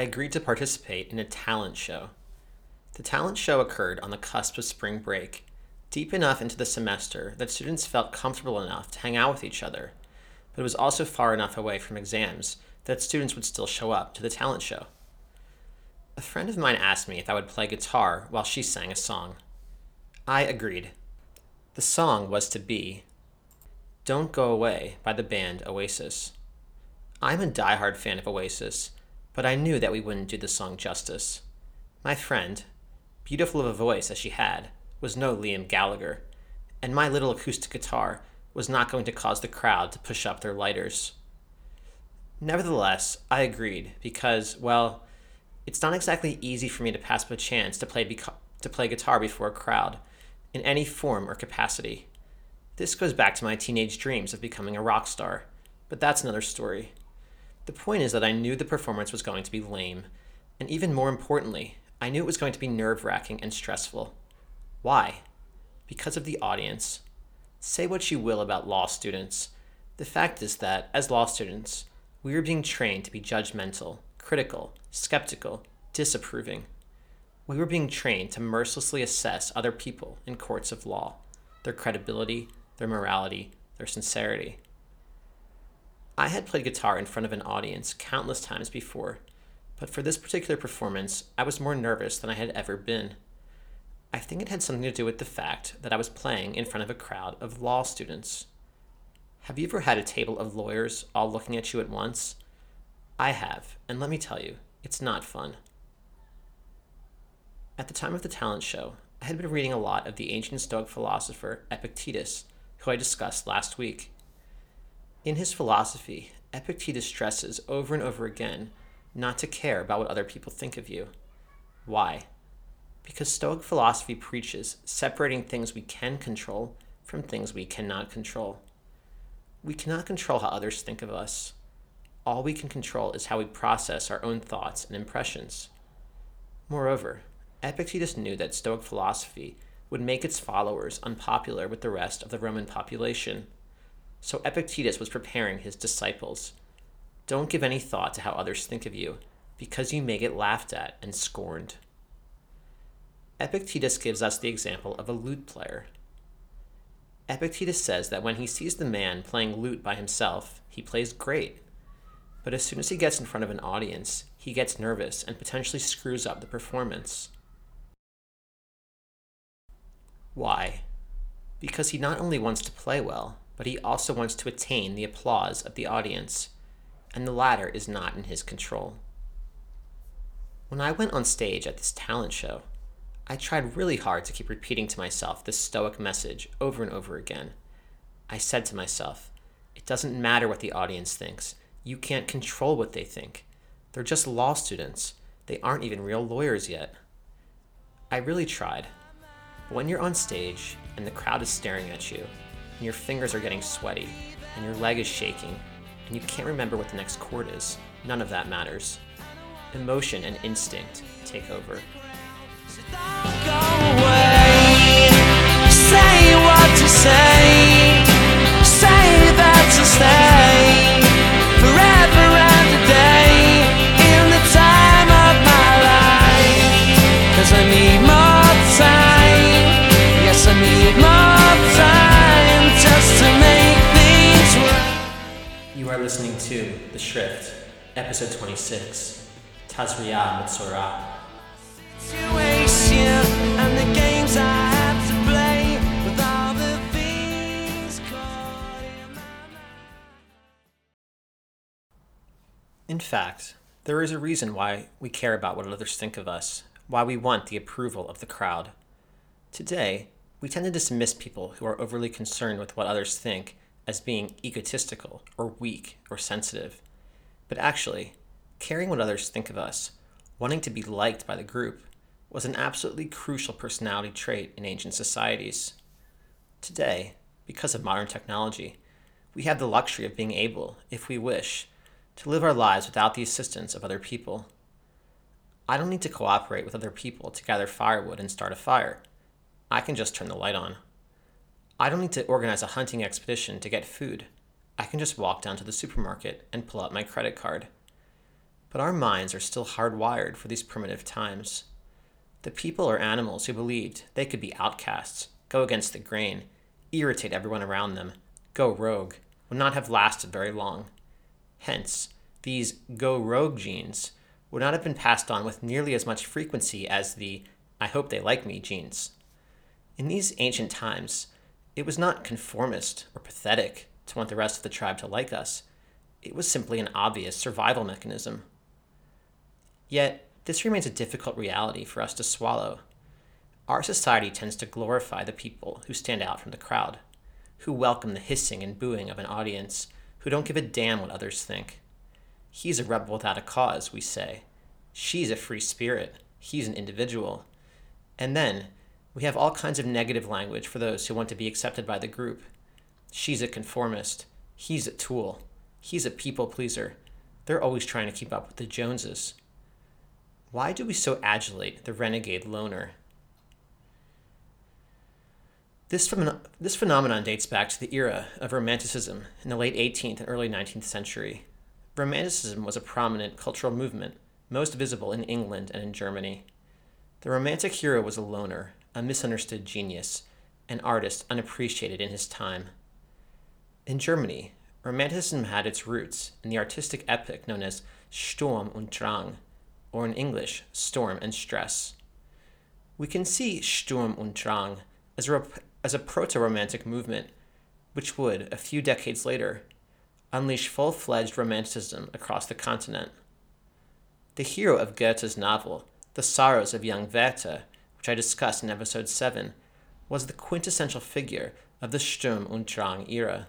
I agreed to participate in a talent show. The talent show occurred on the cusp of spring break, deep enough into the semester that students felt comfortable enough to hang out with each other, but it was also far enough away from exams that students would still show up to the talent show. A friend of mine asked me if I would play guitar while she sang a song. I agreed. The song was to be Don't Go Away by the band Oasis. I'm a die-hard fan of Oasis, but I knew that we wouldn't do the song justice. My friend, beautiful of a voice as she had, was no Liam Gallagher, and my little acoustic guitar was not going to cause the crowd to push up their lighters. Nevertheless, I agreed because, well, it's not exactly easy for me to pass up a chance to play, beca- to play guitar before a crowd, in any form or capacity. This goes back to my teenage dreams of becoming a rock star, but that's another story. The point is that I knew the performance was going to be lame, and even more importantly, I knew it was going to be nerve wracking and stressful. Why? Because of the audience. Say what you will about law students. The fact is that, as law students, we are being trained to be judgmental, critical, skeptical, disapproving. We were being trained to mercilessly assess other people in courts of law, their credibility, their morality, their sincerity. I had played guitar in front of an audience countless times before, but for this particular performance, I was more nervous than I had ever been. I think it had something to do with the fact that I was playing in front of a crowd of law students. Have you ever had a table of lawyers all looking at you at once? I have, and let me tell you, it's not fun. At the time of the talent show, I had been reading a lot of the ancient Stoic philosopher Epictetus, who I discussed last week. In his philosophy, Epictetus stresses over and over again not to care about what other people think of you. Why? Because Stoic philosophy preaches separating things we can control from things we cannot control. We cannot control how others think of us. All we can control is how we process our own thoughts and impressions. Moreover, Epictetus knew that Stoic philosophy would make its followers unpopular with the rest of the Roman population. So Epictetus was preparing his disciples. Don't give any thought to how others think of you, because you may get laughed at and scorned. Epictetus gives us the example of a lute player. Epictetus says that when he sees the man playing lute by himself, he plays great. But as soon as he gets in front of an audience, he gets nervous and potentially screws up the performance. Why? Because he not only wants to play well, but he also wants to attain the applause of the audience, and the latter is not in his control. When I went on stage at this talent show, I tried really hard to keep repeating to myself this stoic message over and over again. I said to myself, it doesn't matter what the audience thinks. You can't control what they think. They're just law students. They aren't even real lawyers yet. I really tried. But when you're on stage and the crowd is staring at you, and your fingers are getting sweaty, and your leg is shaking, and you can't remember what the next chord is. None of that matters. Emotion and instinct take over. I You are listening to The Shrift, episode 26, Tazria Metzora. situation and the games I have to play with all the things caught in my In fact, there is a reason why we care about what others think of us, why we want the approval of the crowd. Today, we tend to dismiss people who are overly concerned with what others think as being egotistical or weak or sensitive. But actually, caring what others think of us, wanting to be liked by the group, was an absolutely crucial personality trait in ancient societies. Today, because of modern technology, we have the luxury of being able, if we wish, to live our lives without the assistance of other people. I don't need to cooperate with other people to gather firewood and start a fire. I can just turn the light on. I don't need to organize a hunting expedition to get food. I can just walk down to the supermarket and pull out my credit card. But our minds are still hardwired for these primitive times. The people or animals who believed they could be outcasts, go against the grain, irritate everyone around them, go rogue, would not have lasted very long. Hence, these go rogue genes would not have been passed on with nearly as much frequency as the I hope they like me genes. In these ancient times, it was not conformist or pathetic to want the rest of the tribe to like us. It was simply an obvious survival mechanism. Yet, this remains a difficult reality for us to swallow. Our society tends to glorify the people who stand out from the crowd, who welcome the hissing and booing of an audience, who don't give a damn what others think. He's a rebel without a cause, we say. She's a free spirit. He's an individual. And then, we have all kinds of negative language for those who want to be accepted by the group. She's a conformist. He's a tool. He's a people pleaser. They're always trying to keep up with the Joneses. Why do we so adulate the renegade loner? This, this phenomenon dates back to the era of Romanticism in the late 18th and early 19th century. Romanticism was a prominent cultural movement, most visible in England and in Germany. The Romantic hero was a loner, a misunderstood genius, an artist unappreciated in his time. In Germany, Romanticism had its roots in the artistic epic known as Sturm und Drang, or in English, Storm and Stress. We can see Sturm und Drang as a, as a proto romantic movement, which would, a few decades later, unleash full fledged romanticism across the continent. The hero of Goethe's novel, The Sorrows of Young Werther, which I discussed in episode 7, was the quintessential figure of the Sturm und Drang era.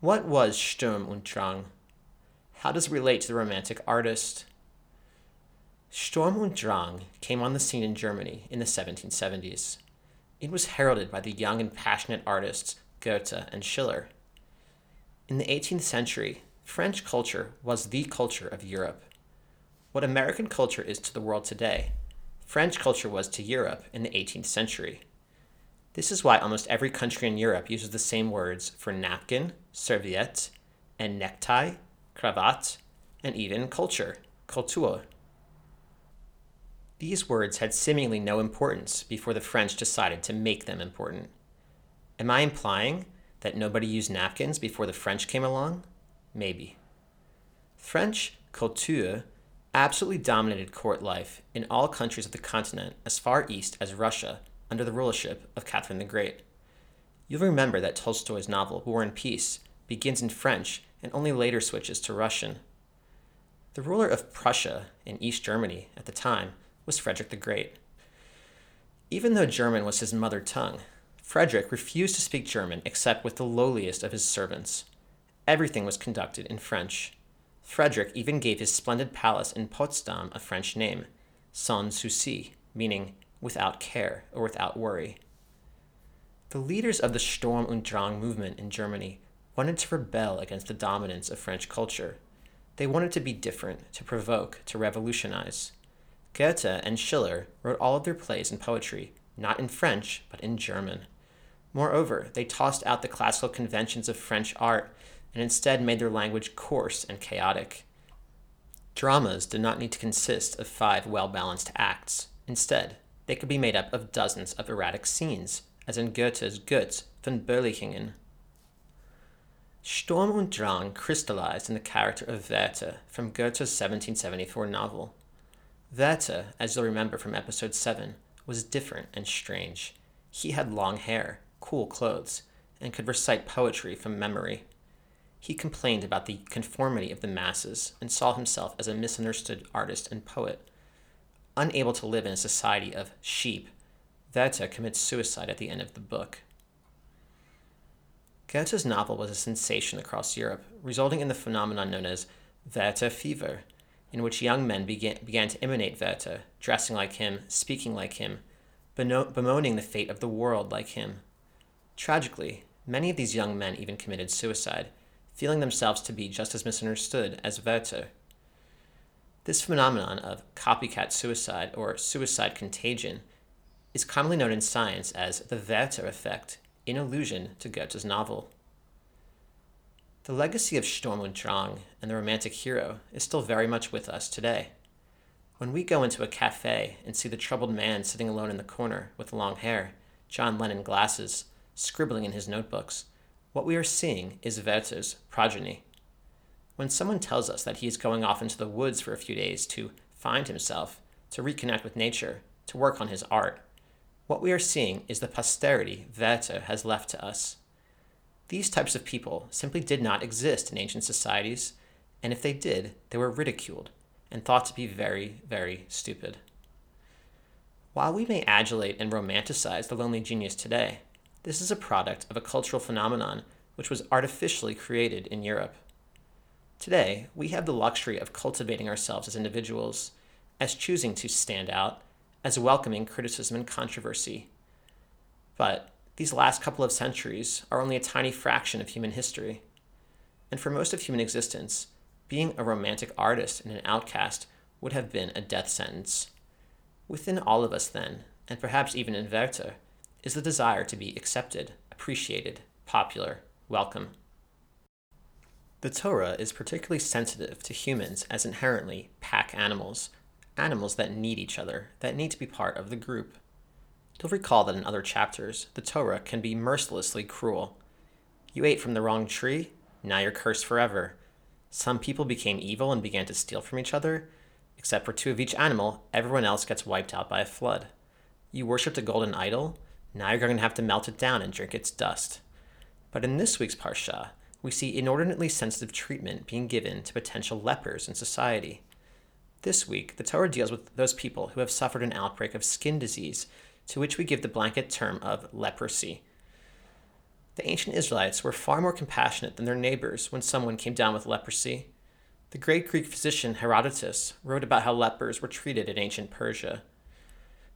What was Sturm und Drang? How does it relate to the Romantic artist? Sturm und Drang came on the scene in Germany in the 1770s. It was heralded by the young and passionate artists Goethe and Schiller. In the 18th century, French culture was the culture of Europe. What American culture is to the world today, French culture was to Europe in the 18th century. This is why almost every country in Europe uses the same words for napkin, serviette, and necktie, cravat, and even culture, culture. These words had seemingly no importance before the French decided to make them important. Am I implying that nobody used napkins before the French came along? Maybe. French culture absolutely dominated court life in all countries of the continent as far east as Russia under the rulership of Catherine the Great. You'll remember that Tolstoy's novel War and Peace begins in French and only later switches to Russian. The ruler of Prussia in East Germany at the time was Frederick the Great. Even though German was his mother tongue, Frederick refused to speak German except with the lowliest of his servants. Everything was conducted in French. Frederick even gave his splendid palace in Potsdam a French name, sans souci, meaning without care or without worry. The leaders of the Sturm und Drang movement in Germany wanted to rebel against the dominance of French culture. They wanted to be different, to provoke, to revolutionize. Goethe and Schiller wrote all of their plays and poetry, not in French, but in German. Moreover, they tossed out the classical conventions of French art and instead made their language coarse and chaotic. Dramas did not need to consist of five well balanced acts. Instead, they could be made up of dozens of erratic scenes, as in Goethe's Götz von Berlichingen. Sturm und Drang crystallized in the character of Werther from Goethe's 1774 novel. Werther, as you'll remember from episode 7, was different and strange. He had long hair, cool clothes, and could recite poetry from memory. He complained about the conformity of the masses and saw himself as a misunderstood artist and poet. Unable to live in a society of sheep, Werther commits suicide at the end of the book. Goethe's novel was a sensation across Europe, resulting in the phenomenon known as Werther fever, in which young men began, began to imitate Werther, dressing like him, speaking like him, bemoaning the fate of the world like him. Tragically, many of these young men even committed suicide, feeling themselves to be just as misunderstood as Werther. This phenomenon of copycat suicide or suicide contagion is commonly known in science as the Werther effect, in allusion to Goethe's novel. The legacy of Sturm und Drang and the romantic hero is still very much with us today. When we go into a cafe and see the troubled man sitting alone in the corner with long hair, John Lennon glasses, scribbling in his notebooks, what we are seeing is Werther's progeny. When someone tells us that he is going off into the woods for a few days to find himself, to reconnect with nature, to work on his art, what we are seeing is the posterity Werther has left to us. These types of people simply did not exist in ancient societies, and if they did, they were ridiculed and thought to be very, very stupid. While we may adulate and romanticize the lonely genius today, this is a product of a cultural phenomenon which was artificially created in Europe. Today, we have the luxury of cultivating ourselves as individuals, as choosing to stand out, as welcoming criticism and controversy. But these last couple of centuries are only a tiny fraction of human history. And for most of human existence, being a romantic artist and an outcast would have been a death sentence. Within all of us, then, and perhaps even in Werther, is the desire to be accepted, appreciated, popular, welcome. The Torah is particularly sensitive to humans as inherently pack animals, animals that need each other, that need to be part of the group. You'll recall that in other chapters, the Torah can be mercilessly cruel. You ate from the wrong tree, now you're cursed forever. Some people became evil and began to steal from each other. Except for two of each animal, everyone else gets wiped out by a flood. You worshipped a golden idol, now you're going to have to melt it down and drink its dust. But in this week's Parsha, we see inordinately sensitive treatment being given to potential lepers in society. This week, the Torah deals with those people who have suffered an outbreak of skin disease, to which we give the blanket term of leprosy. The ancient Israelites were far more compassionate than their neighbors when someone came down with leprosy. The great Greek physician Herodotus wrote about how lepers were treated in ancient Persia.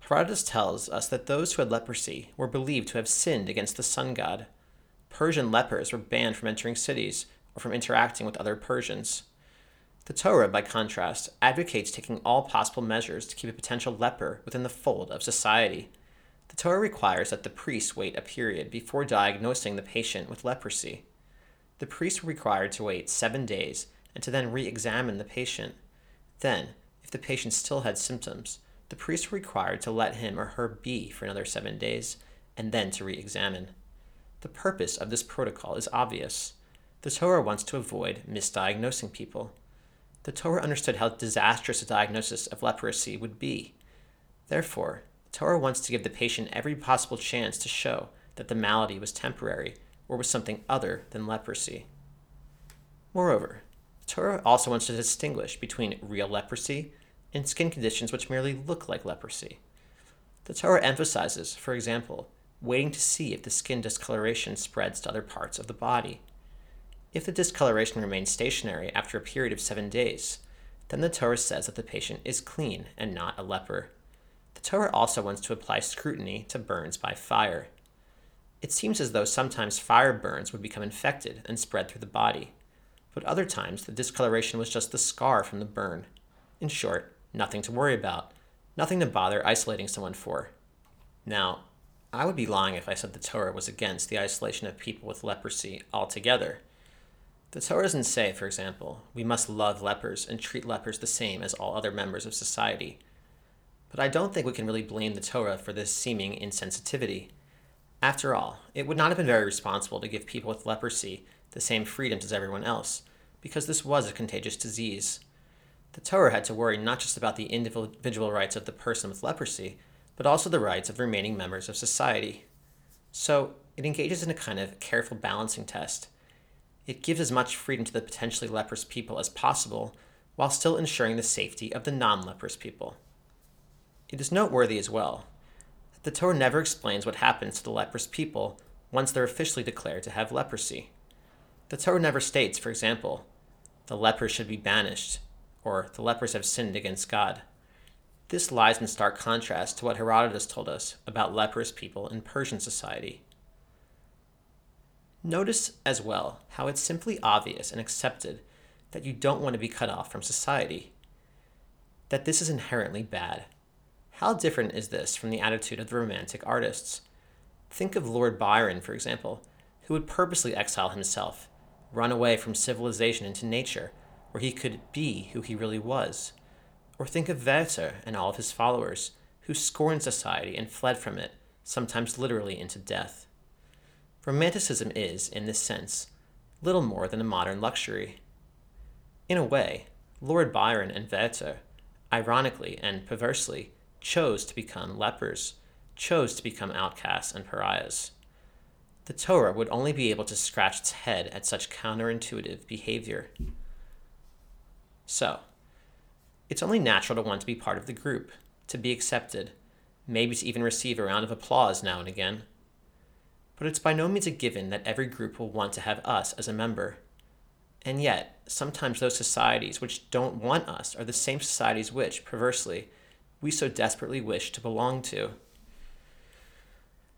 Herodotus tells us that those who had leprosy were believed to have sinned against the sun god. Persian lepers were banned from entering cities or from interacting with other Persians. The Torah, by contrast, advocates taking all possible measures to keep a potential leper within the fold of society. The Torah requires that the priest wait a period before diagnosing the patient with leprosy. The priest were required to wait seven days and to then re examine the patient. Then, if the patient still had symptoms, the priests were required to let him or her be for another seven days and then to re examine. The purpose of this protocol is obvious. The Torah wants to avoid misdiagnosing people. The Torah understood how disastrous a diagnosis of leprosy would be. Therefore, the Torah wants to give the patient every possible chance to show that the malady was temporary or was something other than leprosy. Moreover, the Torah also wants to distinguish between real leprosy and skin conditions which merely look like leprosy. The Torah emphasizes, for example, waiting to see if the skin discoloration spreads to other parts of the body. If the discoloration remains stationary after a period of seven days, then the Torah says that the patient is clean and not a leper. The Torah also wants to apply scrutiny to burns by fire. It seems as though sometimes fire burns would become infected and spread through the body, but other times the discoloration was just the scar from the burn. In short, nothing to worry about, nothing to bother isolating someone for. Now, I would be lying if I said the Torah was against the isolation of people with leprosy altogether. The Torah doesn't say, for example, we must love lepers and treat lepers the same as all other members of society. But I don't think we can really blame the Torah for this seeming insensitivity. After all, it would not have been very responsible to give people with leprosy the same freedoms as everyone else, because this was a contagious disease. The Torah had to worry not just about the individual rights of the person with leprosy, but also the rights of remaining members of society. So it engages in a kind of careful balancing test. It gives as much freedom to the potentially leprous people as possible while still ensuring the safety of the non leprous people. It is noteworthy as well that the Torah never explains what happens to the leprous people once they're officially declared to have leprosy. The Torah never states, for example, the lepers should be banished, or the lepers have sinned against God. This lies in stark contrast to what Herodotus told us about leprous people in Persian society. Notice as well how it's simply obvious and accepted that you don't want to be cut off from society, that this is inherently bad. How different is this from the attitude of the Romantic artists? Think of Lord Byron, for example, who would purposely exile himself, run away from civilization into nature, where he could be who he really was. Or think of Werther and all of his followers, who scorned society and fled from it, sometimes literally into death. Romanticism is, in this sense, little more than a modern luxury. In a way, Lord Byron and Werther, ironically and perversely, chose to become lepers, chose to become outcasts and pariahs. The Torah would only be able to scratch its head at such counterintuitive behavior. So, it's only natural to want to be part of the group, to be accepted, maybe to even receive a round of applause now and again. But it's by no means a given that every group will want to have us as a member. And yet, sometimes those societies which don't want us are the same societies which, perversely, we so desperately wish to belong to.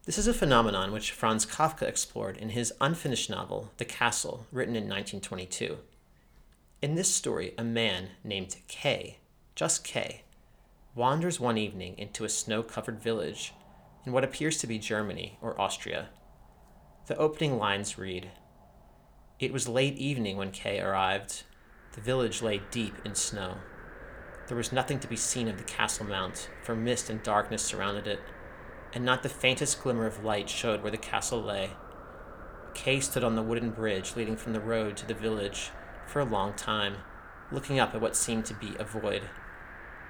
This is a phenomenon which Franz Kafka explored in his unfinished novel, The Castle, written in 1922. In this story, a man named K, just K, wanders one evening into a snow covered village in what appears to be Germany or Austria. The opening lines read It was late evening when K arrived. The village lay deep in snow. There was nothing to be seen of the castle mount, for mist and darkness surrounded it, and not the faintest glimmer of light showed where the castle lay. K stood on the wooden bridge leading from the road to the village for a long time, looking up at what seemed to be a void.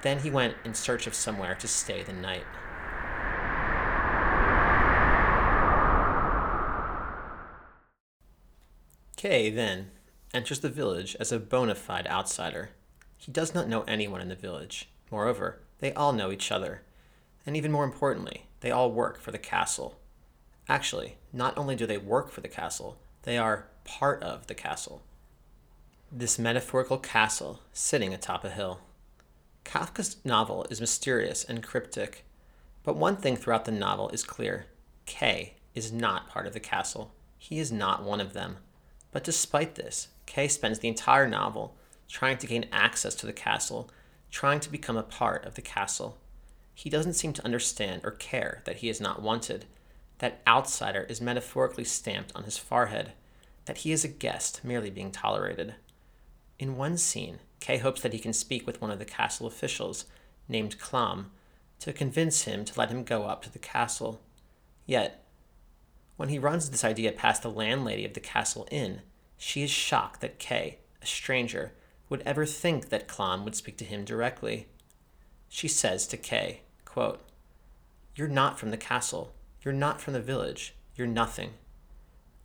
Then he went in search of somewhere to stay the night. K, then enters the village as a bona fide outsider. He does not know anyone in the village. Moreover, they all know each other. And even more importantly, they all work for the castle. Actually, not only do they work for the castle, they are part of the castle. This metaphorical castle sitting atop a hill. Kafka's novel is mysterious and cryptic, but one thing throughout the novel is clear K is not part of the castle. He is not one of them. But despite this, K spends the entire novel trying to gain access to the castle, trying to become a part of the castle. He doesn't seem to understand or care that he is not wanted, that outsider is metaphorically stamped on his forehead, that he is a guest merely being tolerated. In one scene, K hopes that he can speak with one of the castle officials, named Klam, to convince him to let him go up to the castle. Yet, when he runs this idea past the landlady of the castle inn, she is shocked that K, a stranger, would ever think that Klam would speak to him directly. She says to K, quote, You're not from the castle. You're not from the village. You're nothing.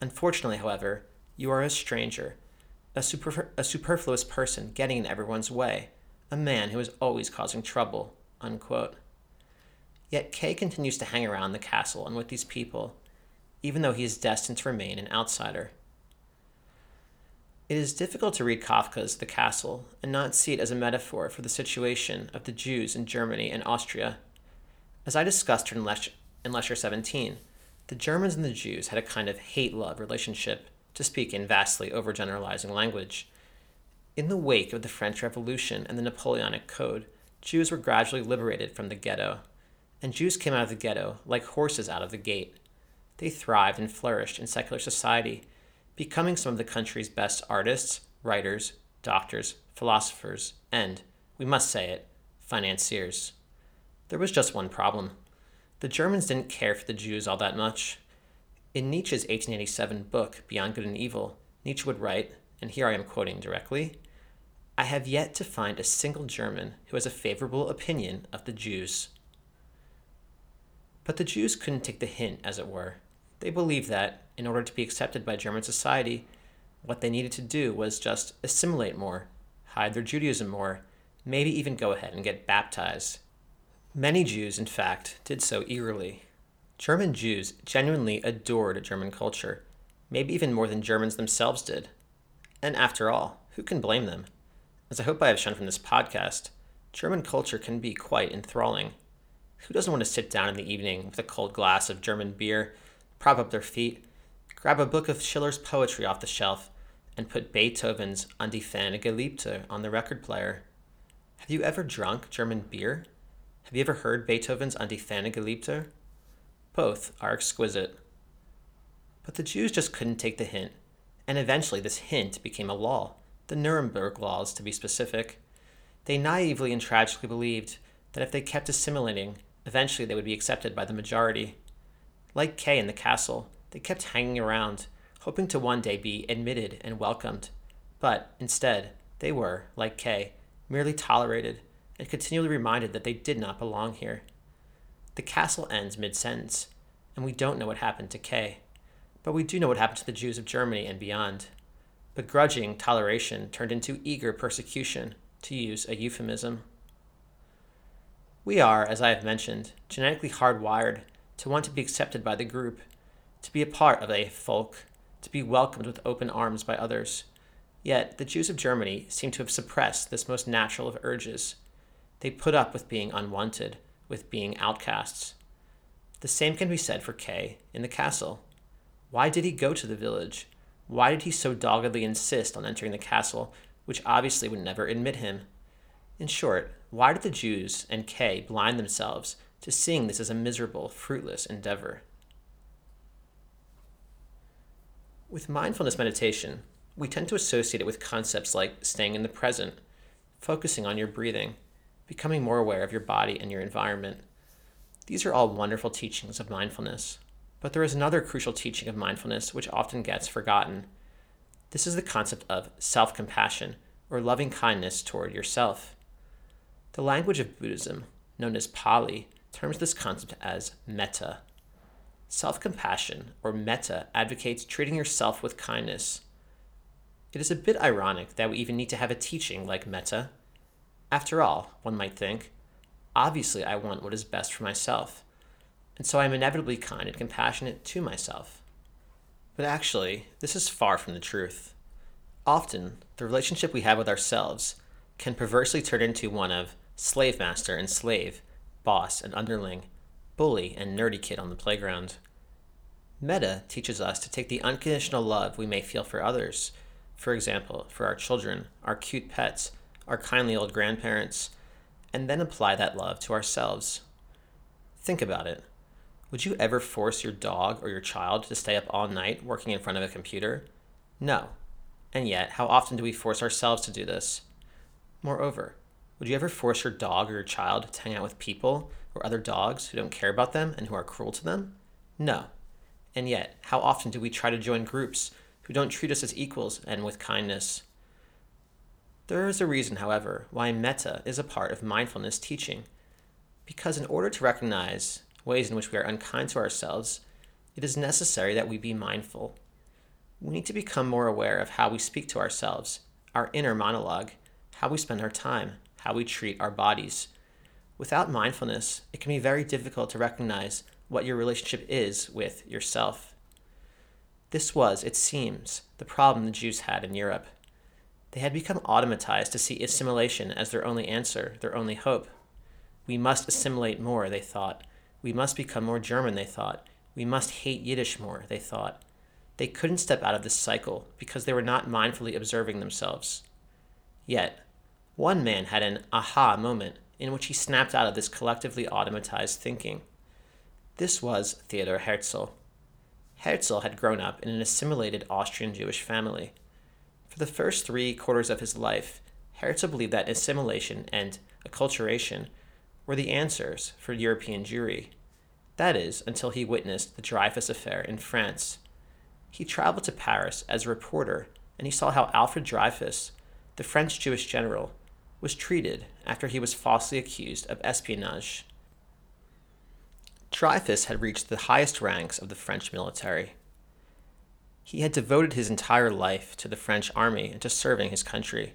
Unfortunately, however, you are a stranger, a, super, a superfluous person getting in everyone's way, a man who is always causing trouble. Unquote. Yet K continues to hang around the castle and with these people, even though he is destined to remain an outsider. It is difficult to read Kafka's The Castle and not see it as a metaphor for the situation of the Jews in Germany and Austria. As I discussed in in lecture 17, the Germans and the Jews had a kind of hate love relationship, to speak in vastly overgeneralizing language. In the wake of the French Revolution and the Napoleonic Code, Jews were gradually liberated from the ghetto, and Jews came out of the ghetto like horses out of the gate. They thrived and flourished in secular society becoming some of the country's best artists, writers, doctors, philosophers, and, we must say it, financiers. There was just one problem. The Germans didn't care for the Jews all that much. In Nietzsche's 1887 book, Beyond Good and Evil, Nietzsche would write, and here I am quoting directly I have yet to find a single German who has a favorable opinion of the Jews. But the Jews couldn't take the hint, as it were. They believed that, in order to be accepted by German society, what they needed to do was just assimilate more, hide their Judaism more, maybe even go ahead and get baptized. Many Jews, in fact, did so eagerly. German Jews genuinely adored German culture, maybe even more than Germans themselves did. And after all, who can blame them? As I hope I have shown from this podcast, German culture can be quite enthralling. Who doesn't want to sit down in the evening with a cold glass of German beer prop up their feet, grab a book of Schiller's poetry off the shelf, and put Beethoven's An die ferne Geliebte on the record player. Have you ever drunk German beer? Have you ever heard Beethoven's An die ferne Geliebte? Both are exquisite. But the Jews just couldn't take the hint, And eventually, this hint became a law, the Nuremberg laws to be specific. They naively and tragically believed that if they kept assimilating, eventually they would be accepted by the majority. Like K in the castle, they kept hanging around, hoping to one day be admitted and welcomed. But instead, they were, like K, merely tolerated and continually reminded that they did not belong here. The castle ends mid sentence, and we don't know what happened to K, but we do know what happened to the Jews of Germany and beyond. Begrudging toleration turned into eager persecution, to use a euphemism. We are, as I have mentioned, genetically hardwired to want to be accepted by the group, to be a part of a folk, to be welcomed with open arms by others. Yet the Jews of Germany seem to have suppressed this most natural of urges. They put up with being unwanted, with being outcasts. The same can be said for K in the castle. Why did he go to the village? Why did he so doggedly insist on entering the castle, which obviously would never admit him? In short, why did the Jews and K blind themselves to seeing this as a miserable, fruitless endeavor? With mindfulness meditation, we tend to associate it with concepts like staying in the present, focusing on your breathing, becoming more aware of your body and your environment. These are all wonderful teachings of mindfulness. But there is another crucial teaching of mindfulness which often gets forgotten. This is the concept of self compassion, or loving kindness toward yourself. The language of Buddhism, known as Pali, terms this concept as metta. Self compassion, or metta, advocates treating yourself with kindness. It is a bit ironic that we even need to have a teaching like metta. After all, one might think, obviously I want what is best for myself, and so I am inevitably kind and compassionate to myself. But actually, this is far from the truth. Often, the relationship we have with ourselves can perversely turn into one of slave master and slave, boss and underling, bully and nerdy kid on the playground. metta teaches us to take the unconditional love we may feel for others, for example, for our children, our cute pets, our kindly old grandparents, and then apply that love to ourselves. Think about it. Would you ever force your dog or your child to stay up all night working in front of a computer? No. And yet, how often do we force ourselves to do this? Moreover, would you ever force your dog or your child to hang out with people or other dogs who don't care about them and who are cruel to them? No. And yet, how often do we try to join groups who don't treat us as equals and with kindness? There is a reason, however, why metta is a part of mindfulness teaching. Because in order to recognize ways in which we are unkind to ourselves, it is necessary that we be mindful. We need to become more aware of how we speak to ourselves, our inner monologue, how we spend our time, how we treat our bodies. Without mindfulness, it can be very difficult to recognize what your relationship is with yourself. This was, it seems, the problem the Jews had in Europe. They had become automatized to see assimilation as their only answer, their only hope. We must assimilate more, they thought. We must become more German, they thought. We must hate Yiddish more, they thought. They couldn't step out of this cycle because they were not mindfully observing themselves. Yet, one man had an aha moment in which he snapped out of this collectively automatized thinking. This was Theodor Herzl. Herzl had grown up in an assimilated Austrian Jewish family. For the first three quarters of his life, Herzl believed that assimilation and acculturation were the answers for European Jewry. That is, until he witnessed the Dreyfus affair in France. He traveled to Paris as a reporter, and he saw how Alfred Dreyfus, the French Jewish general, was treated after he was falsely accused of espionage. Dreyfus had reached the highest ranks of the French military. He had devoted his entire life to the French army and to serving his country,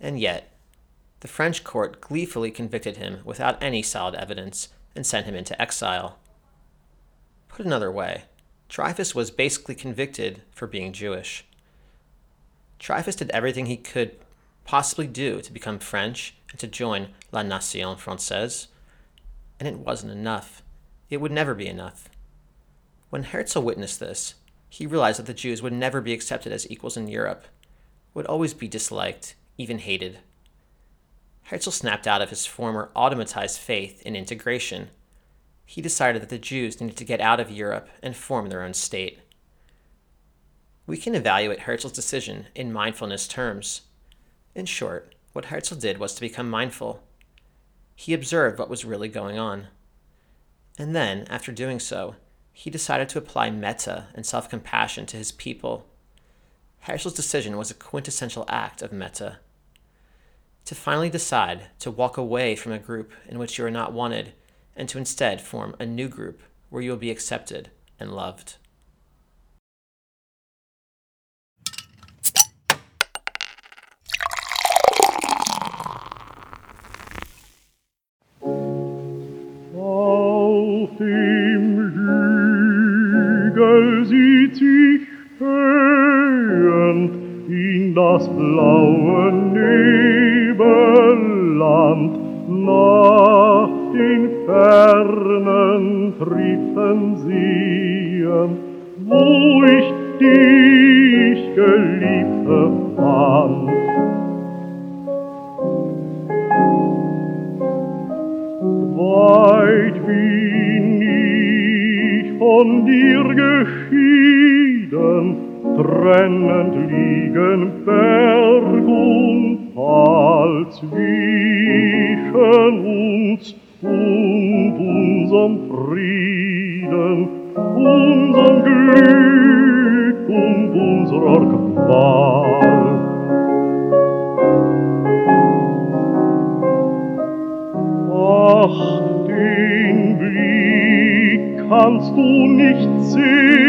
and yet, the French court gleefully convicted him without any solid evidence and sent him into exile. Put another way, Dreyfus was basically convicted for being Jewish. Dreyfus did everything he could possibly do to become French and to join La Nation Francaise, and it wasn't enough. It would never be enough. When Herzl witnessed this, he realized that the Jews would never be accepted as equals in Europe, would always be disliked, even hated. Herzl snapped out of his former automatized faith in integration. He decided that the Jews needed to get out of Europe and form their own state. We can evaluate Herzl's decision in mindfulness terms. In short, what Herzl did was to become mindful. He observed what was really going on. And then, after doing so, he decided to apply metta and self compassion to his people. Herzl's decision was a quintessential act of metta. To finally decide to walk away from a group in which you are not wanted and to instead form a new group where you will be accepted and loved. Das blaue Nebelland nach den fernen Trippen sehen, wo ich dich, Geliebte, fand. Weit bin ich von dir geschieden, trennend liegen Berg und Tal zwischen uns und unserem Frieden, unserem Glück und unserer Qual. Ach, den Blick kannst du nicht sehen,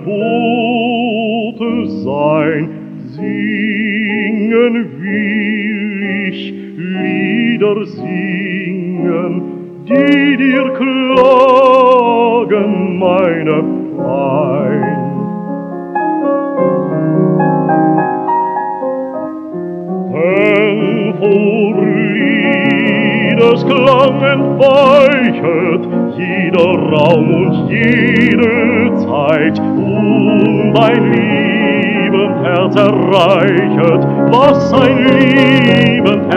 Liebe Bote sein, singen will ich Lieder singen, gereichet, was sein Leben